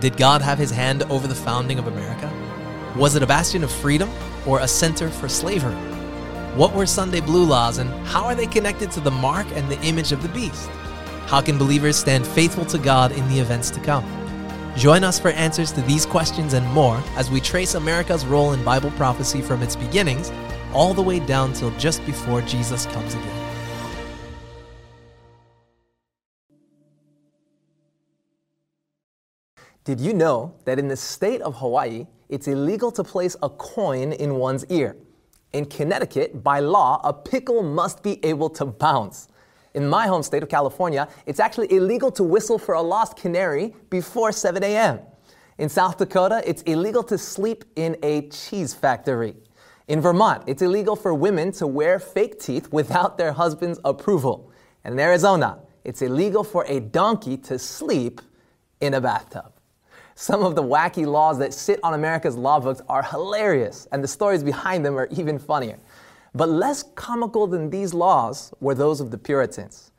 Did God have his hand over the founding of America? Was it a bastion of freedom or a center for slavery? What were Sunday blue laws and how are they connected to the mark and the image of the beast? How can believers stand faithful to God in the events to come? Join us for answers to these questions and more as we trace America's role in Bible prophecy from its beginnings all the way down till just before Jesus comes again. Did you know that in the state of Hawaii, it's illegal to place a coin in one's ear? In Connecticut, by law, a pickle must be able to bounce. In my home state of California, it's actually illegal to whistle for a lost canary before 7 a.m. In South Dakota, it's illegal to sleep in a cheese factory. In Vermont, it's illegal for women to wear fake teeth without their husband's approval. And in Arizona, it's illegal for a donkey to sleep in a bathtub. Some of the wacky laws that sit on America's law books are hilarious, and the stories behind them are even funnier. But less comical than these laws were those of the Puritans.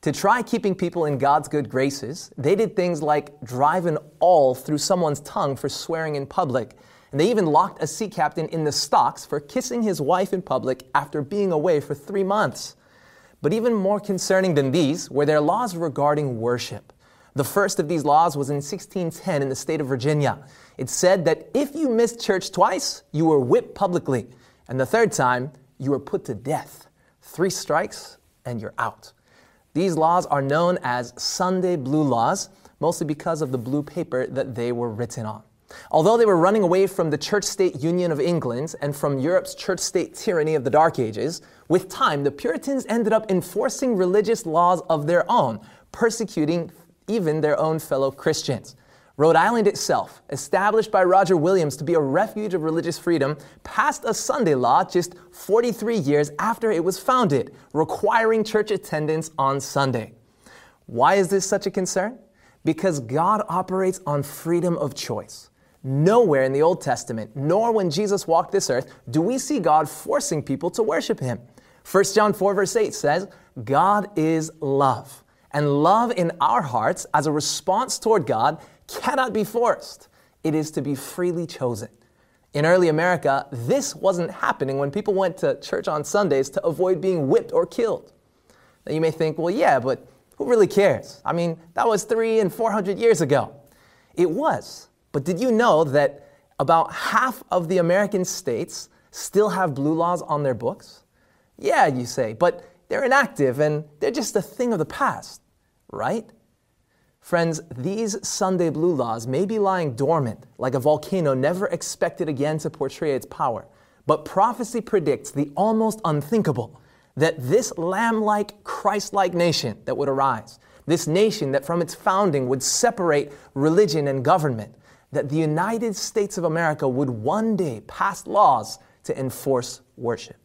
To try keeping people in God's good graces, they did things like drive an awl through someone's tongue for swearing in public. And they even locked a sea captain in the stocks for kissing his wife in public after being away for three months. But even more concerning than these were their laws regarding worship. The first of these laws was in 1610 in the state of Virginia. It said that if you missed church twice, you were whipped publicly. And the third time, you were put to death. Three strikes, and you're out. These laws are known as Sunday Blue Laws, mostly because of the blue paper that they were written on. Although they were running away from the church state union of England and from Europe's church state tyranny of the Dark Ages, with time the Puritans ended up enforcing religious laws of their own, persecuting even their own fellow Christians. Rhode Island itself, established by Roger Williams to be a refuge of religious freedom, passed a Sunday law just 43 years after it was founded, requiring church attendance on Sunday. Why is this such a concern? Because God operates on freedom of choice. Nowhere in the Old Testament, nor when Jesus walked this earth, do we see God forcing people to worship Him. 1 John 4, verse 8 says, God is love. And love in our hearts as a response toward God cannot be forced. It is to be freely chosen. In early America, this wasn't happening when people went to church on Sundays to avoid being whipped or killed. Now you may think, well, yeah, but who really cares? I mean, that was three and four hundred years ago. It was. But did you know that about half of the American states still have blue laws on their books? Yeah, you say, but they're inactive and they're just a thing of the past, right? Friends, these Sunday blue laws may be lying dormant, like a volcano never expected again to portray its power. But prophecy predicts the almost unthinkable that this lamb like, Christ like nation that would arise, this nation that from its founding would separate religion and government, that the United States of America would one day pass laws to enforce worship.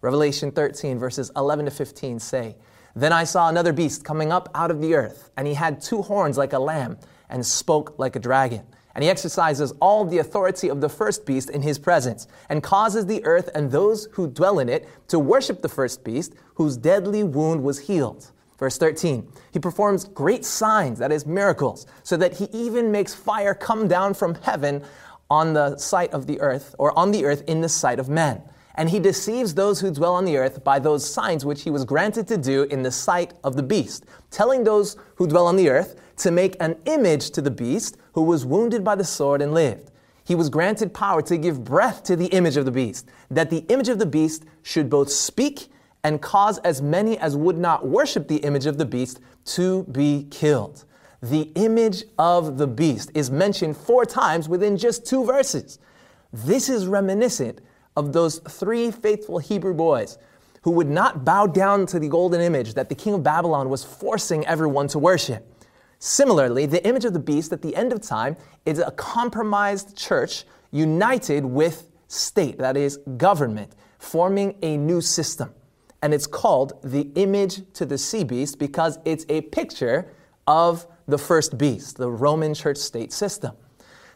Revelation 13, verses 11 to 15 say, Then I saw another beast coming up out of the earth, and he had two horns like a lamb, and spoke like a dragon. And he exercises all the authority of the first beast in his presence, and causes the earth and those who dwell in it to worship the first beast, whose deadly wound was healed. Verse 13, he performs great signs, that is, miracles, so that he even makes fire come down from heaven on the sight of the earth, or on the earth in the sight of men and he deceives those who dwell on the earth by those signs which he was granted to do in the sight of the beast, telling those who dwell on the earth to make an image to the beast who was wounded by the sword and lived. He was granted power to give breath to the image of the beast, that the image of the beast should both speak and cause as many as would not worship the image of the beast to be killed. The image of the beast is mentioned four times within just two verses. This is reminiscent of those three faithful Hebrew boys who would not bow down to the golden image that the king of Babylon was forcing everyone to worship. Similarly, the image of the beast at the end of time is a compromised church united with state, that is, government, forming a new system. And it's called the image to the sea beast because it's a picture of the first beast, the Roman church state system.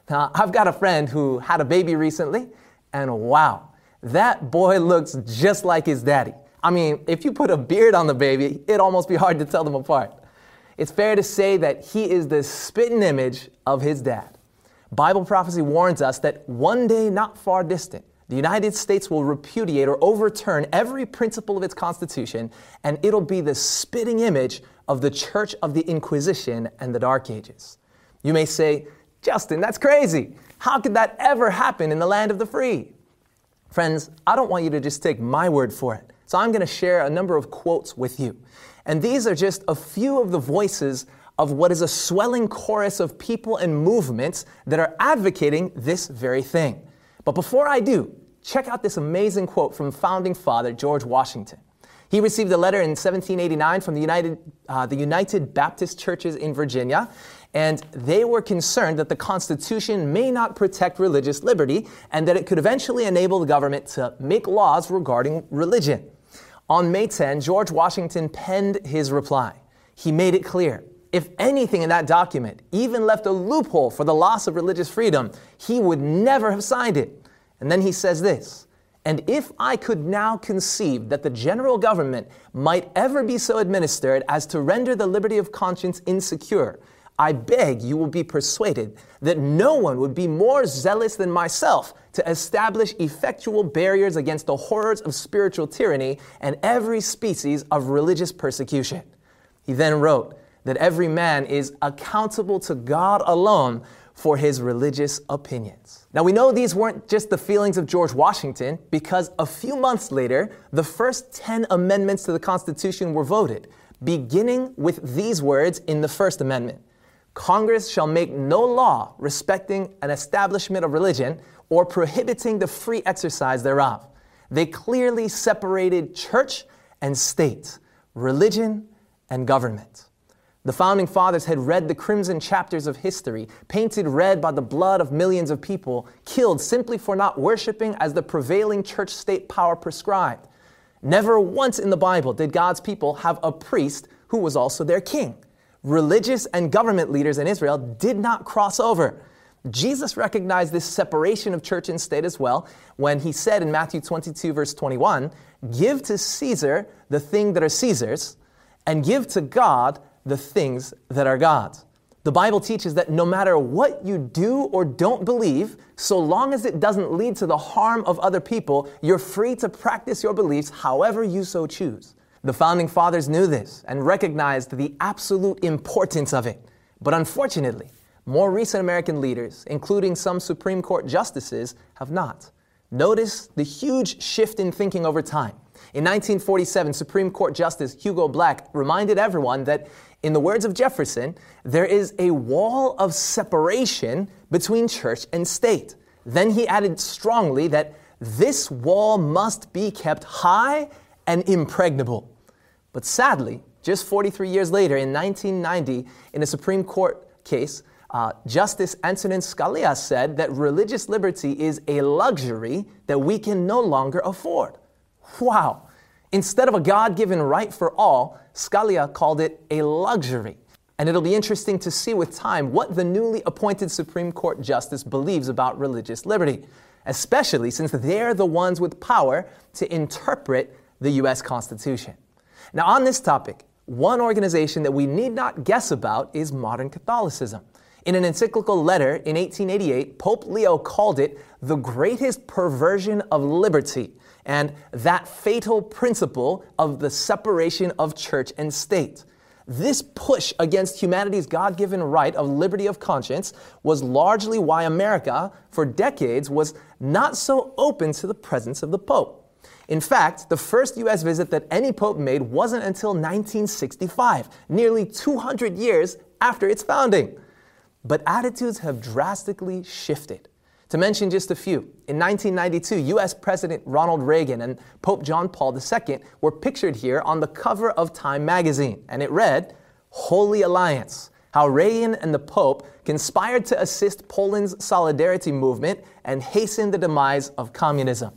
Now, I've got a friend who had a baby recently, and wow, that boy looks just like his daddy. I mean, if you put a beard on the baby, it'd almost be hard to tell them apart. It's fair to say that he is the spitting image of his dad. Bible prophecy warns us that one day not far distant, the United States will repudiate or overturn every principle of its Constitution, and it'll be the spitting image of the Church of the Inquisition and the Dark Ages. You may say, Justin, that's crazy. How could that ever happen in the land of the free? Friends, I don't want you to just take my word for it. So I'm going to share a number of quotes with you. And these are just a few of the voices of what is a swelling chorus of people and movements that are advocating this very thing. But before I do, check out this amazing quote from founding father George Washington. He received a letter in 1789 from the United, uh, the United Baptist Churches in Virginia, and they were concerned that the Constitution may not protect religious liberty and that it could eventually enable the government to make laws regarding religion. On May 10, George Washington penned his reply. He made it clear if anything in that document even left a loophole for the loss of religious freedom, he would never have signed it. And then he says this And if I could now conceive that the general government might ever be so administered as to render the liberty of conscience insecure, I beg you will be persuaded that no one would be more zealous than myself to establish effectual barriers against the horrors of spiritual tyranny and every species of religious persecution. He then wrote that every man is accountable to God alone for his religious opinions. Now, we know these weren't just the feelings of George Washington because a few months later, the first 10 amendments to the Constitution were voted, beginning with these words in the First Amendment Congress shall make no law respecting an establishment of religion or prohibiting the free exercise thereof. They clearly separated church and state, religion and government. The founding fathers had read the crimson chapters of history, painted red by the blood of millions of people, killed simply for not worshiping as the prevailing church state power prescribed. Never once in the Bible did God's people have a priest who was also their king religious and government leaders in Israel did not cross over. Jesus recognized this separation of church and state as well when he said in Matthew 22, verse 21, Give to Caesar the thing that are Caesar's, and give to God the things that are God's. The Bible teaches that no matter what you do or don't believe, so long as it doesn't lead to the harm of other people, you're free to practice your beliefs however you so choose. The founding fathers knew this and recognized the absolute importance of it. But unfortunately, more recent American leaders, including some Supreme Court justices, have not. Notice the huge shift in thinking over time. In 1947, Supreme Court Justice Hugo Black reminded everyone that, in the words of Jefferson, there is a wall of separation between church and state. Then he added strongly that this wall must be kept high and impregnable. But sadly, just 43 years later, in 1990, in a Supreme Court case, uh, Justice Antonin Scalia said that religious liberty is a luxury that we can no longer afford. Wow. Instead of a God given right for all, Scalia called it a luxury. And it'll be interesting to see with time what the newly appointed Supreme Court justice believes about religious liberty, especially since they're the ones with power to interpret the U.S. Constitution. Now, on this topic, one organization that we need not guess about is modern Catholicism. In an encyclical letter in 1888, Pope Leo called it the greatest perversion of liberty and that fatal principle of the separation of church and state. This push against humanity's God given right of liberty of conscience was largely why America, for decades, was not so open to the presence of the Pope. In fact, the first US visit that any pope made wasn't until 1965, nearly 200 years after its founding. But attitudes have drastically shifted. To mention just a few, in 1992, US President Ronald Reagan and Pope John Paul II were pictured here on the cover of Time magazine, and it read, Holy Alliance How Reagan and the Pope conspired to assist Poland's solidarity movement and hasten the demise of communism.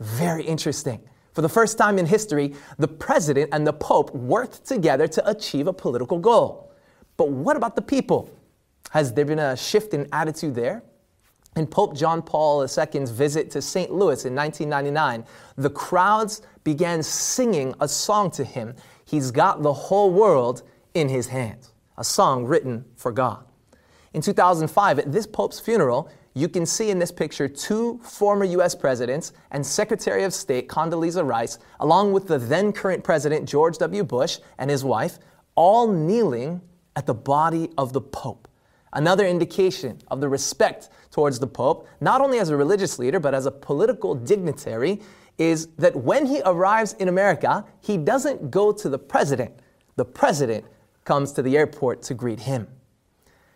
Very interesting. For the first time in history, the president and the pope worked together to achieve a political goal. But what about the people? Has there been a shift in attitude there? In Pope John Paul II's visit to St. Louis in 1999, the crowds began singing a song to him He's got the whole world in his hands. a song written for God. In 2005, at this Pope's funeral, you can see in this picture two former US presidents and Secretary of State Condoleezza Rice, along with the then current President George W. Bush and his wife, all kneeling at the body of the Pope. Another indication of the respect towards the Pope, not only as a religious leader, but as a political dignitary, is that when he arrives in America, he doesn't go to the president. The president comes to the airport to greet him.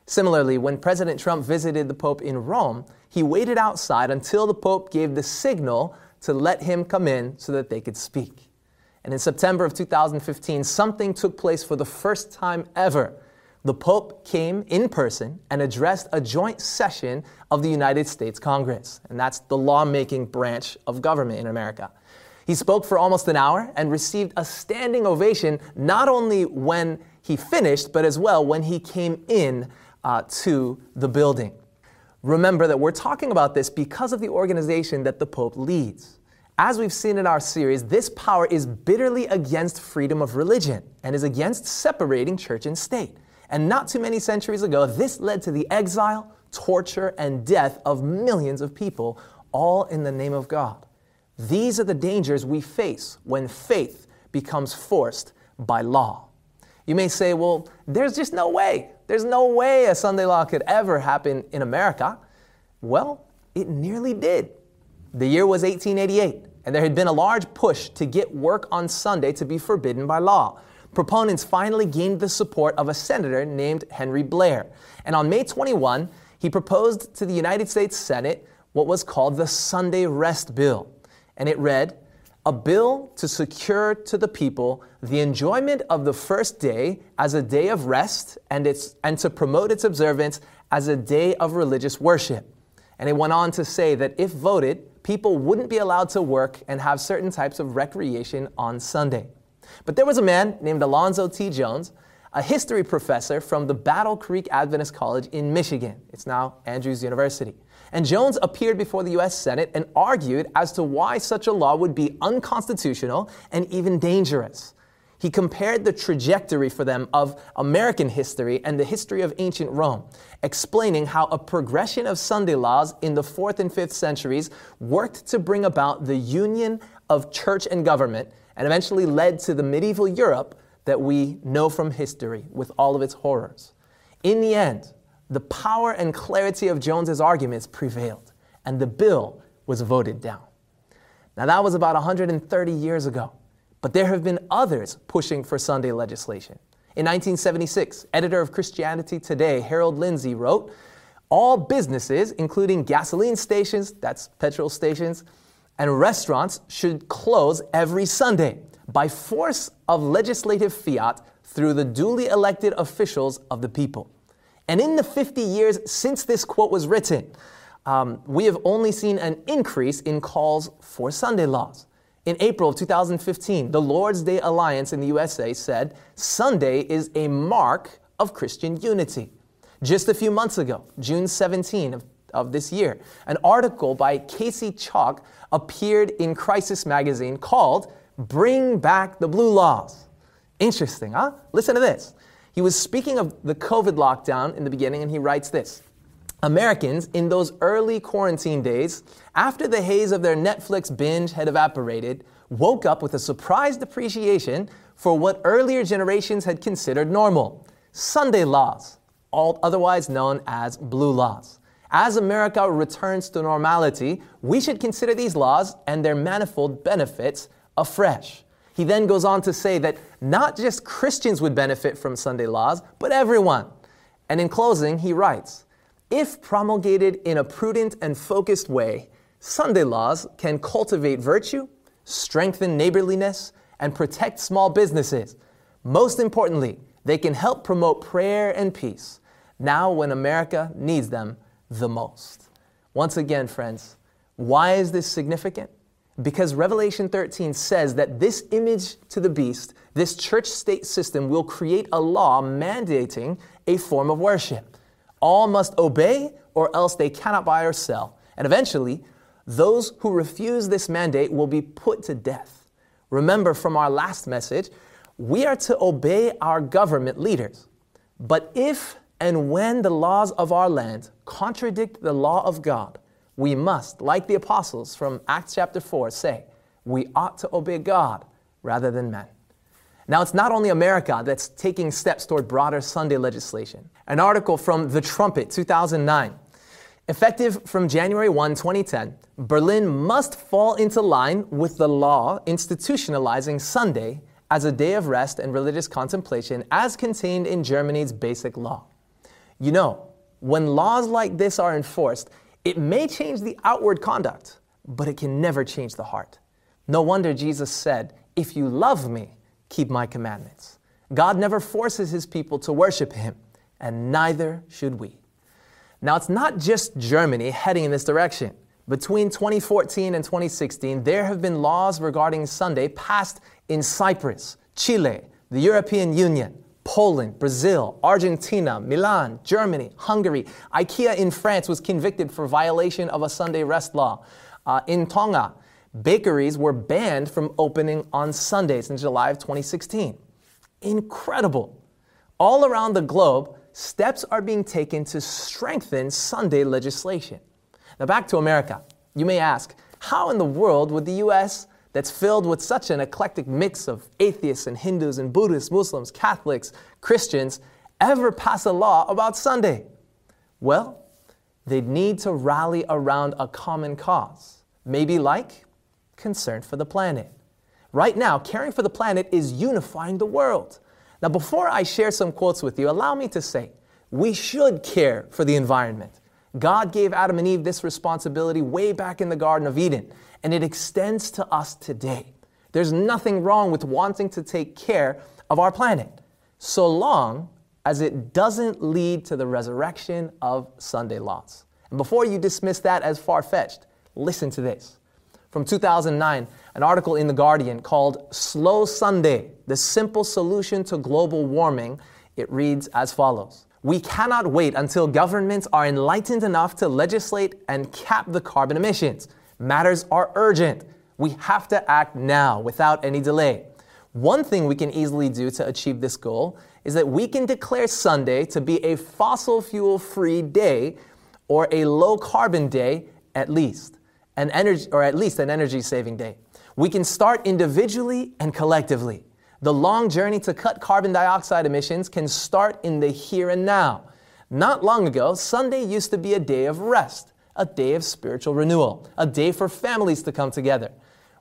Similarly, when President Trump visited the Pope in Rome, he waited outside until the Pope gave the signal to let him come in so that they could speak. And in September of 2015, something took place for the first time ever. The Pope came in person and addressed a joint session of the United States Congress, and that's the lawmaking branch of government in America. He spoke for almost an hour and received a standing ovation not only when he finished, but as well when he came in uh, to the building. Remember that we're talking about this because of the organization that the Pope leads. As we've seen in our series, this power is bitterly against freedom of religion and is against separating church and state. And not too many centuries ago, this led to the exile, torture, and death of millions of people, all in the name of God. These are the dangers we face when faith becomes forced by law. You may say, well, there's just no way. There's no way a Sunday law could ever happen in America. Well, it nearly did. The year was 1888, and there had been a large push to get work on Sunday to be forbidden by law. Proponents finally gained the support of a senator named Henry Blair. And on May 21, he proposed to the United States Senate what was called the Sunday Rest Bill. And it read, a bill to secure to the people the enjoyment of the first day as a day of rest and, its, and to promote its observance as a day of religious worship. And it went on to say that if voted, people wouldn't be allowed to work and have certain types of recreation on Sunday. But there was a man named Alonzo T. Jones, a history professor from the Battle Creek Adventist College in Michigan. It's now Andrews University. And Jones appeared before the U.S. Senate and argued as to why such a law would be unconstitutional and even dangerous. He compared the trajectory for them of American history and the history of ancient Rome, explaining how a progression of Sunday laws in the fourth and fifth centuries worked to bring about the union of church and government and eventually led to the medieval Europe that we know from history with all of its horrors. In the end, the power and clarity of Jones's arguments prevailed, and the bill was voted down. Now, that was about 130 years ago, but there have been others pushing for Sunday legislation. In 1976, editor of Christianity Today, Harold Lindsell, wrote All businesses, including gasoline stations, that's petrol stations, and restaurants, should close every Sunday by force of legislative fiat through the duly elected officials of the people. And in the 50 years since this quote was written, um, we have only seen an increase in calls for Sunday laws. In April of 2015, the Lord's Day Alliance in the USA said Sunday is a mark of Christian unity. Just a few months ago, June 17 of, of this year, an article by Casey Chalk appeared in Crisis magazine called Bring Back the Blue Laws. Interesting, huh? Listen to this. He was speaking of the COVID lockdown in the beginning, and he writes this Americans in those early quarantine days, after the haze of their Netflix binge had evaporated, woke up with a surprised appreciation for what earlier generations had considered normal Sunday laws, otherwise known as blue laws. As America returns to normality, we should consider these laws and their manifold benefits afresh. He then goes on to say that not just Christians would benefit from Sunday laws, but everyone. And in closing, he writes If promulgated in a prudent and focused way, Sunday laws can cultivate virtue, strengthen neighborliness, and protect small businesses. Most importantly, they can help promote prayer and peace now when America needs them the most. Once again, friends, why is this significant? Because Revelation 13 says that this image to the beast, this church state system, will create a law mandating a form of worship. All must obey, or else they cannot buy or sell. And eventually, those who refuse this mandate will be put to death. Remember from our last message, we are to obey our government leaders. But if and when the laws of our land contradict the law of God, we must, like the apostles from Acts chapter 4 say, we ought to obey God rather than men. Now, it's not only America that's taking steps toward broader Sunday legislation. An article from The Trumpet, 2009. Effective from January 1, 2010, Berlin must fall into line with the law institutionalizing Sunday as a day of rest and religious contemplation as contained in Germany's basic law. You know, when laws like this are enforced, it may change the outward conduct, but it can never change the heart. No wonder Jesus said, If you love me, keep my commandments. God never forces his people to worship him, and neither should we. Now, it's not just Germany heading in this direction. Between 2014 and 2016, there have been laws regarding Sunday passed in Cyprus, Chile, the European Union, Poland, Brazil, Argentina, Milan, Germany, Hungary. IKEA in France was convicted for violation of a Sunday rest law. Uh, in Tonga, bakeries were banned from opening on Sundays in July of 2016. Incredible. All around the globe, steps are being taken to strengthen Sunday legislation. Now, back to America. You may ask, how in the world would the U.S., that's filled with such an eclectic mix of atheists and Hindus and Buddhists, Muslims, Catholics, Christians, ever pass a law about Sunday? Well, they'd need to rally around a common cause, maybe like concern for the planet. Right now, caring for the planet is unifying the world. Now, before I share some quotes with you, allow me to say we should care for the environment. God gave Adam and Eve this responsibility way back in the Garden of Eden, and it extends to us today. There's nothing wrong with wanting to take care of our planet, so long as it doesn't lead to the resurrection of Sunday laws. And before you dismiss that as far fetched, listen to this from 2009, an article in The Guardian called Slow Sunday The Simple Solution to Global Warming. It reads as follows We cannot wait until governments are enlightened enough to legislate and cap the carbon emissions. Matters are urgent. We have to act now without any delay. One thing we can easily do to achieve this goal is that we can declare Sunday to be a fossil fuel free day or a low carbon day at least an energy, or at least an energy saving day. We can start individually and collectively. The long journey to cut carbon dioxide emissions can start in the here and now. Not long ago, Sunday used to be a day of rest, a day of spiritual renewal, a day for families to come together.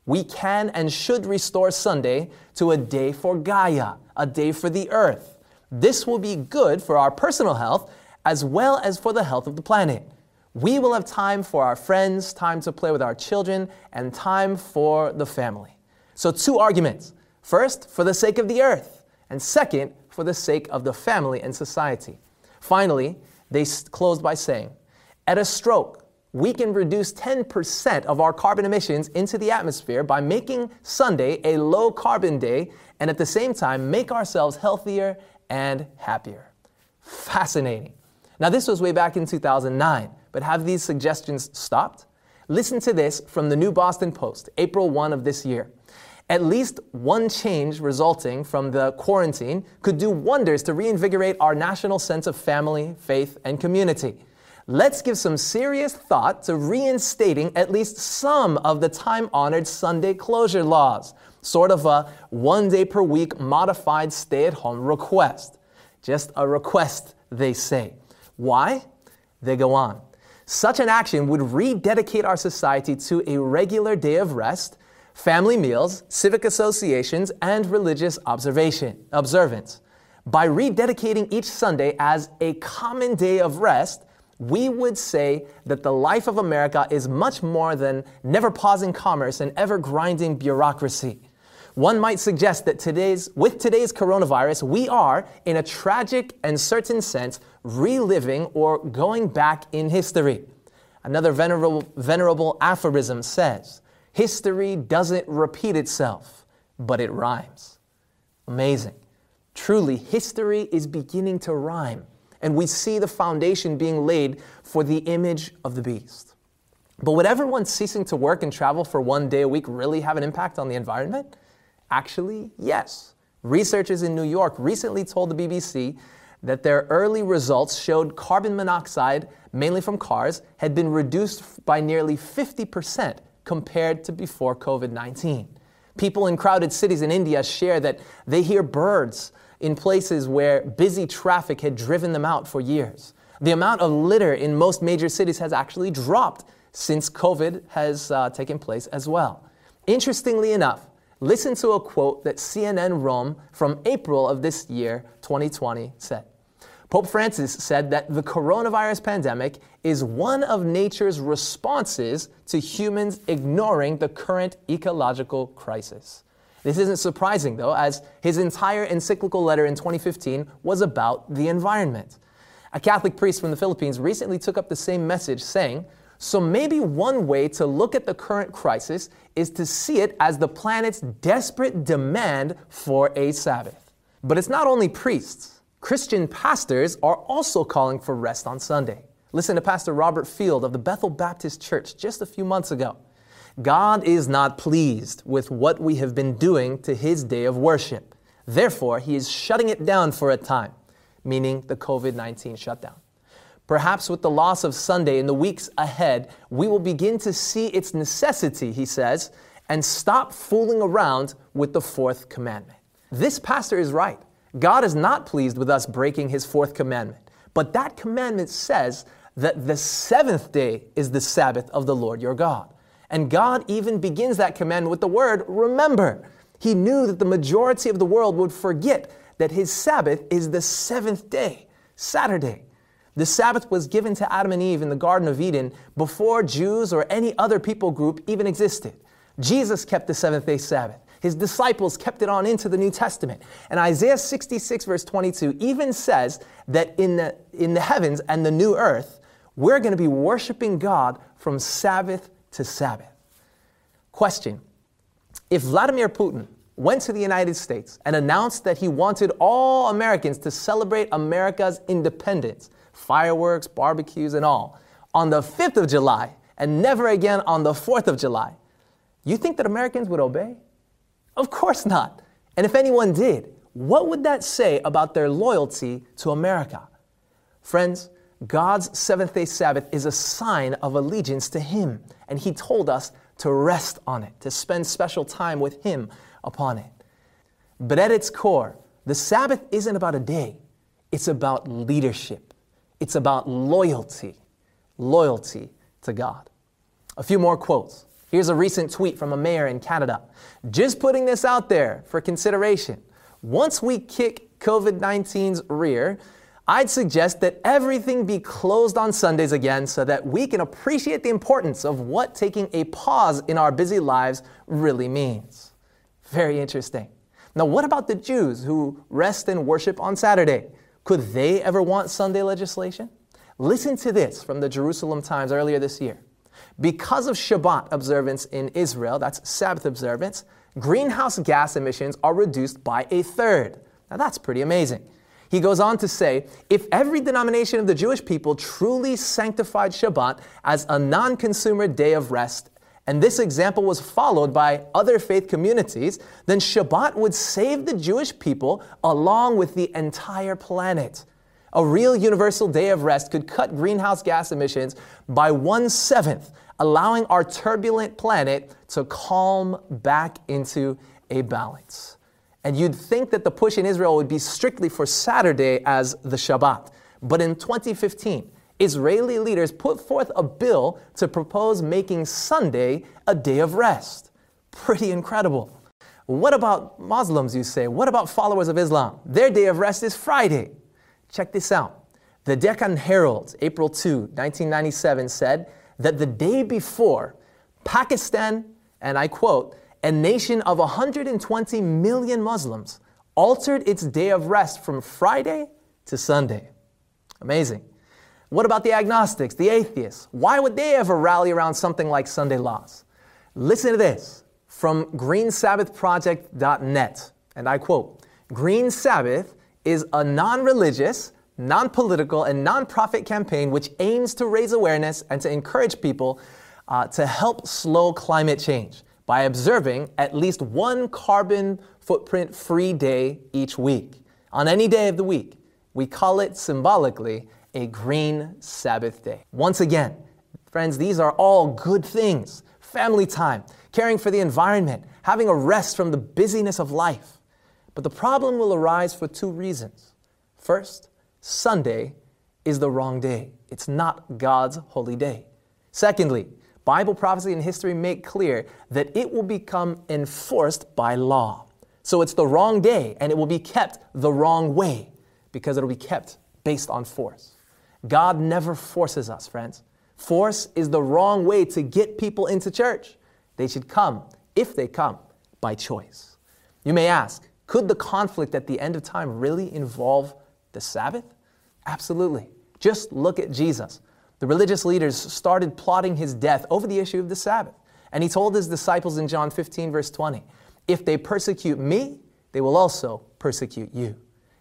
We can and should restore Sunday to a day for Gaia, a day for the earth. This will be good for our personal health as well as for the health of the planet we will have time for our friends, time to play with our children, and time for the family. So, two arguments. First, for the sake of the earth, and second, for the sake of the family and society. Finally, they closed by saying, at a stroke, we can reduce 10% of our carbon emissions into the atmosphere by making Sunday a low carbon day and at the same time make ourselves healthier and happier. Fascinating. Now, this was way back in 2009. But have these suggestions stopped? Listen to this from the New Boston Post, April 1 of this year. At least one change resulting from the quarantine could do wonders to reinvigorate our national sense of family, faith, and community. Let's give some serious thought to reinstating at least some of the time honored Sunday closure laws, sort of a one day per week modified stay at home request. Just a request, they say. Why? They go on. Such an action would rededicate our society to a regular day of rest, family meals, civic associations, and religious observation, observance. By rededicating each Sunday as a common day of rest, we would say that the life of America is much more than never pausing commerce and ever grinding bureaucracy. One might suggest that today's, with today's coronavirus, we are, in a tragic and certain sense, reliving or going back in history. Another venerable, venerable aphorism says, History doesn't repeat itself, but it rhymes. Amazing. Truly, history is beginning to rhyme, and we see the foundation being laid for the image of the beast. But would everyone ceasing to work and travel for one day a week really have an impact on the environment? Actually, yes. Researchers in New York recently told the BBC that their early results showed carbon monoxide, mainly from cars, had been reduced by nearly 50% compared to before COVID 19. People in crowded cities in India share that they hear birds in places where busy traffic had driven them out for years. The amount of litter in most major cities has actually dropped since COVID has uh, taken place as well. Interestingly enough, listen to a quote that CNN Rome from April of this year, 2020, said. Pope Francis said that the coronavirus pandemic is one of nature's responses to humans ignoring the current ecological crisis. This isn't surprising, though, as his entire encyclical letter in 2015 was about the environment. A Catholic priest from the Philippines recently took up the same message, saying, So maybe one way to look at the current crisis is to see it as the planet's desperate demand for a Sabbath. But it's not only priests. Christian pastors are also calling for rest on Sunday. Listen to Pastor Robert Field of the Bethel Baptist Church just a few months ago. God is not pleased with what we have been doing to his day of worship. Therefore, he is shutting it down for a time, meaning the COVID 19 shutdown. Perhaps with the loss of Sunday in the weeks ahead, we will begin to see its necessity, he says, and stop fooling around with the fourth commandment. This pastor is right. God is not pleased with us breaking his fourth commandment. But that commandment says that the seventh day is the Sabbath of the Lord your God. And God even begins that commandment with the word remember. He knew that the majority of the world would forget that his Sabbath is the seventh day, Saturday. The Sabbath was given to Adam and Eve in the Garden of Eden before Jews or any other people group even existed. Jesus kept the seventh day Sabbath. His disciples kept it on into the New Testament. And Isaiah 66, verse 22, even says that in the, in the heavens and the new earth, we're going to be worshiping God from Sabbath to Sabbath. Question If Vladimir Putin went to the United States and announced that he wanted all Americans to celebrate America's independence, fireworks, barbecues, and all, on the 5th of July, and never again on the 4th of July, you think that Americans would obey? Of course not. And if anyone did, what would that say about their loyalty to America? Friends, God's seventh day Sabbath is a sign of allegiance to Him, and He told us to rest on it, to spend special time with Him upon it. But at its core, the Sabbath isn't about a day, it's about leadership, it's about loyalty, loyalty to God. A few more quotes. Here's a recent tweet from a mayor in Canada. Just putting this out there for consideration. Once we kick COVID 19's rear, I'd suggest that everything be closed on Sundays again so that we can appreciate the importance of what taking a pause in our busy lives really means. Very interesting. Now, what about the Jews who rest and worship on Saturday? Could they ever want Sunday legislation? Listen to this from the Jerusalem Times earlier this year. Because of Shabbat observance in Israel, that's Sabbath observance, greenhouse gas emissions are reduced by a third. Now that's pretty amazing. He goes on to say if every denomination of the Jewish people truly sanctified Shabbat as a non consumer day of rest, and this example was followed by other faith communities, then Shabbat would save the Jewish people along with the entire planet. A real universal day of rest could cut greenhouse gas emissions by one seventh, allowing our turbulent planet to calm back into a balance. And you'd think that the push in Israel would be strictly for Saturday as the Shabbat. But in 2015, Israeli leaders put forth a bill to propose making Sunday a day of rest. Pretty incredible. What about Muslims, you say? What about followers of Islam? Their day of rest is Friday. Check this out. The Deccan Herald, April 2, 1997, said that the day before, Pakistan, and I quote, a nation of 120 million Muslims, altered its day of rest from Friday to Sunday. Amazing. What about the agnostics, the atheists? Why would they ever rally around something like Sunday laws? Listen to this from greensabbathproject.net, and I quote Green Sabbath is a non religious, non political, and non-profit campaign which aims to raise awareness and to encourage people uh, to help slow climate change by observing at least one carbon footprint free day each week. On any day of the week, We call it symbolically a green Sabbath day. Once again, friends, these are all good things family time, caring for the environment, having a rest from the busyness of life. But the problem will arise for two reasons. First, Sunday is the wrong day, it's not God's holy day. Secondly, Bible prophecy and history make clear that it will become enforced by law. So it's the wrong day and it will be kept the wrong way because it'll be kept based on force. God never forces us, friends. Force is the wrong way to get people into church. They should come, if they come, by choice. You may ask, could the conflict at the end of time really involve the Sabbath? Absolutely. Just look at Jesus. The religious leaders started plotting his death over the issue of the Sabbath. And he told his disciples in John 15, verse 20, If they persecute me, they will also persecute you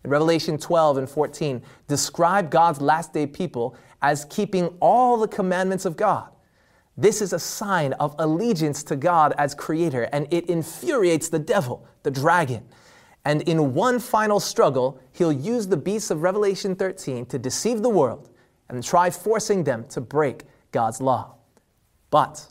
in Revelation 12 and 14 describe God's last day people as keeping all the commandments of God. This is a sign of allegiance to God as creator, and it infuriates the devil, the dragon. And in one final struggle, he'll use the beasts of Revelation 13 to deceive the world and try forcing them to break God's law. But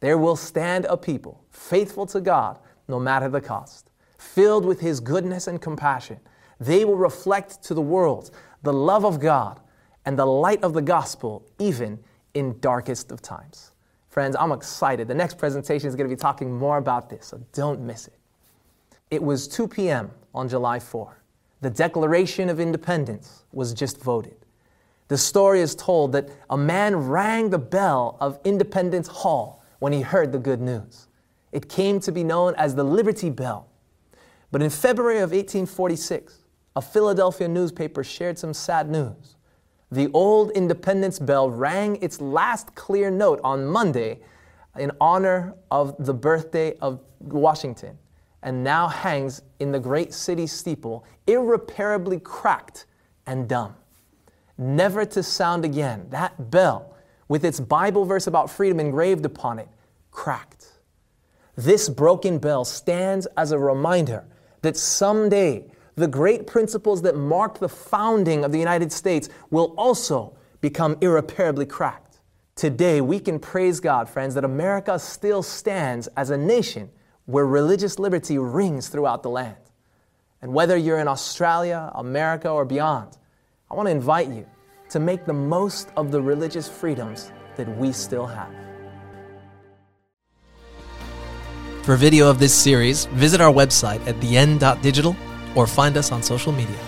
there will stand a people faithful to God no matter the cost, filled with his goodness and compassion they will reflect to the world the love of God and the light of the gospel, even in darkest of times. Friends, I'm excited. The next presentation is going to be talking more about this, so don't miss it. It was 2 p.m. on July 4. The Declaration of Independence was just voted. The story is told that a man rang the bell of Independence Hall when he heard the good news. It came to be known as the Liberty Bell. But in February of 1846, a Philadelphia newspaper shared some sad news. The old Independence Bell rang its last clear note on Monday in honor of the birthday of Washington and now hangs in the great city steeple, irreparably cracked and dumb. Never to sound again, that bell, with its Bible verse about freedom engraved upon it, cracked. This broken bell stands as a reminder that someday the great principles that marked the founding of the United States will also become irreparably cracked. Today, we can praise God, friends, that America still stands as a nation where religious liberty rings throughout the land. And whether you're in Australia, America, or beyond, I want to invite you to make the most of the religious freedoms that we still have. For video of this series, visit our website at theend.digital or find us on social media.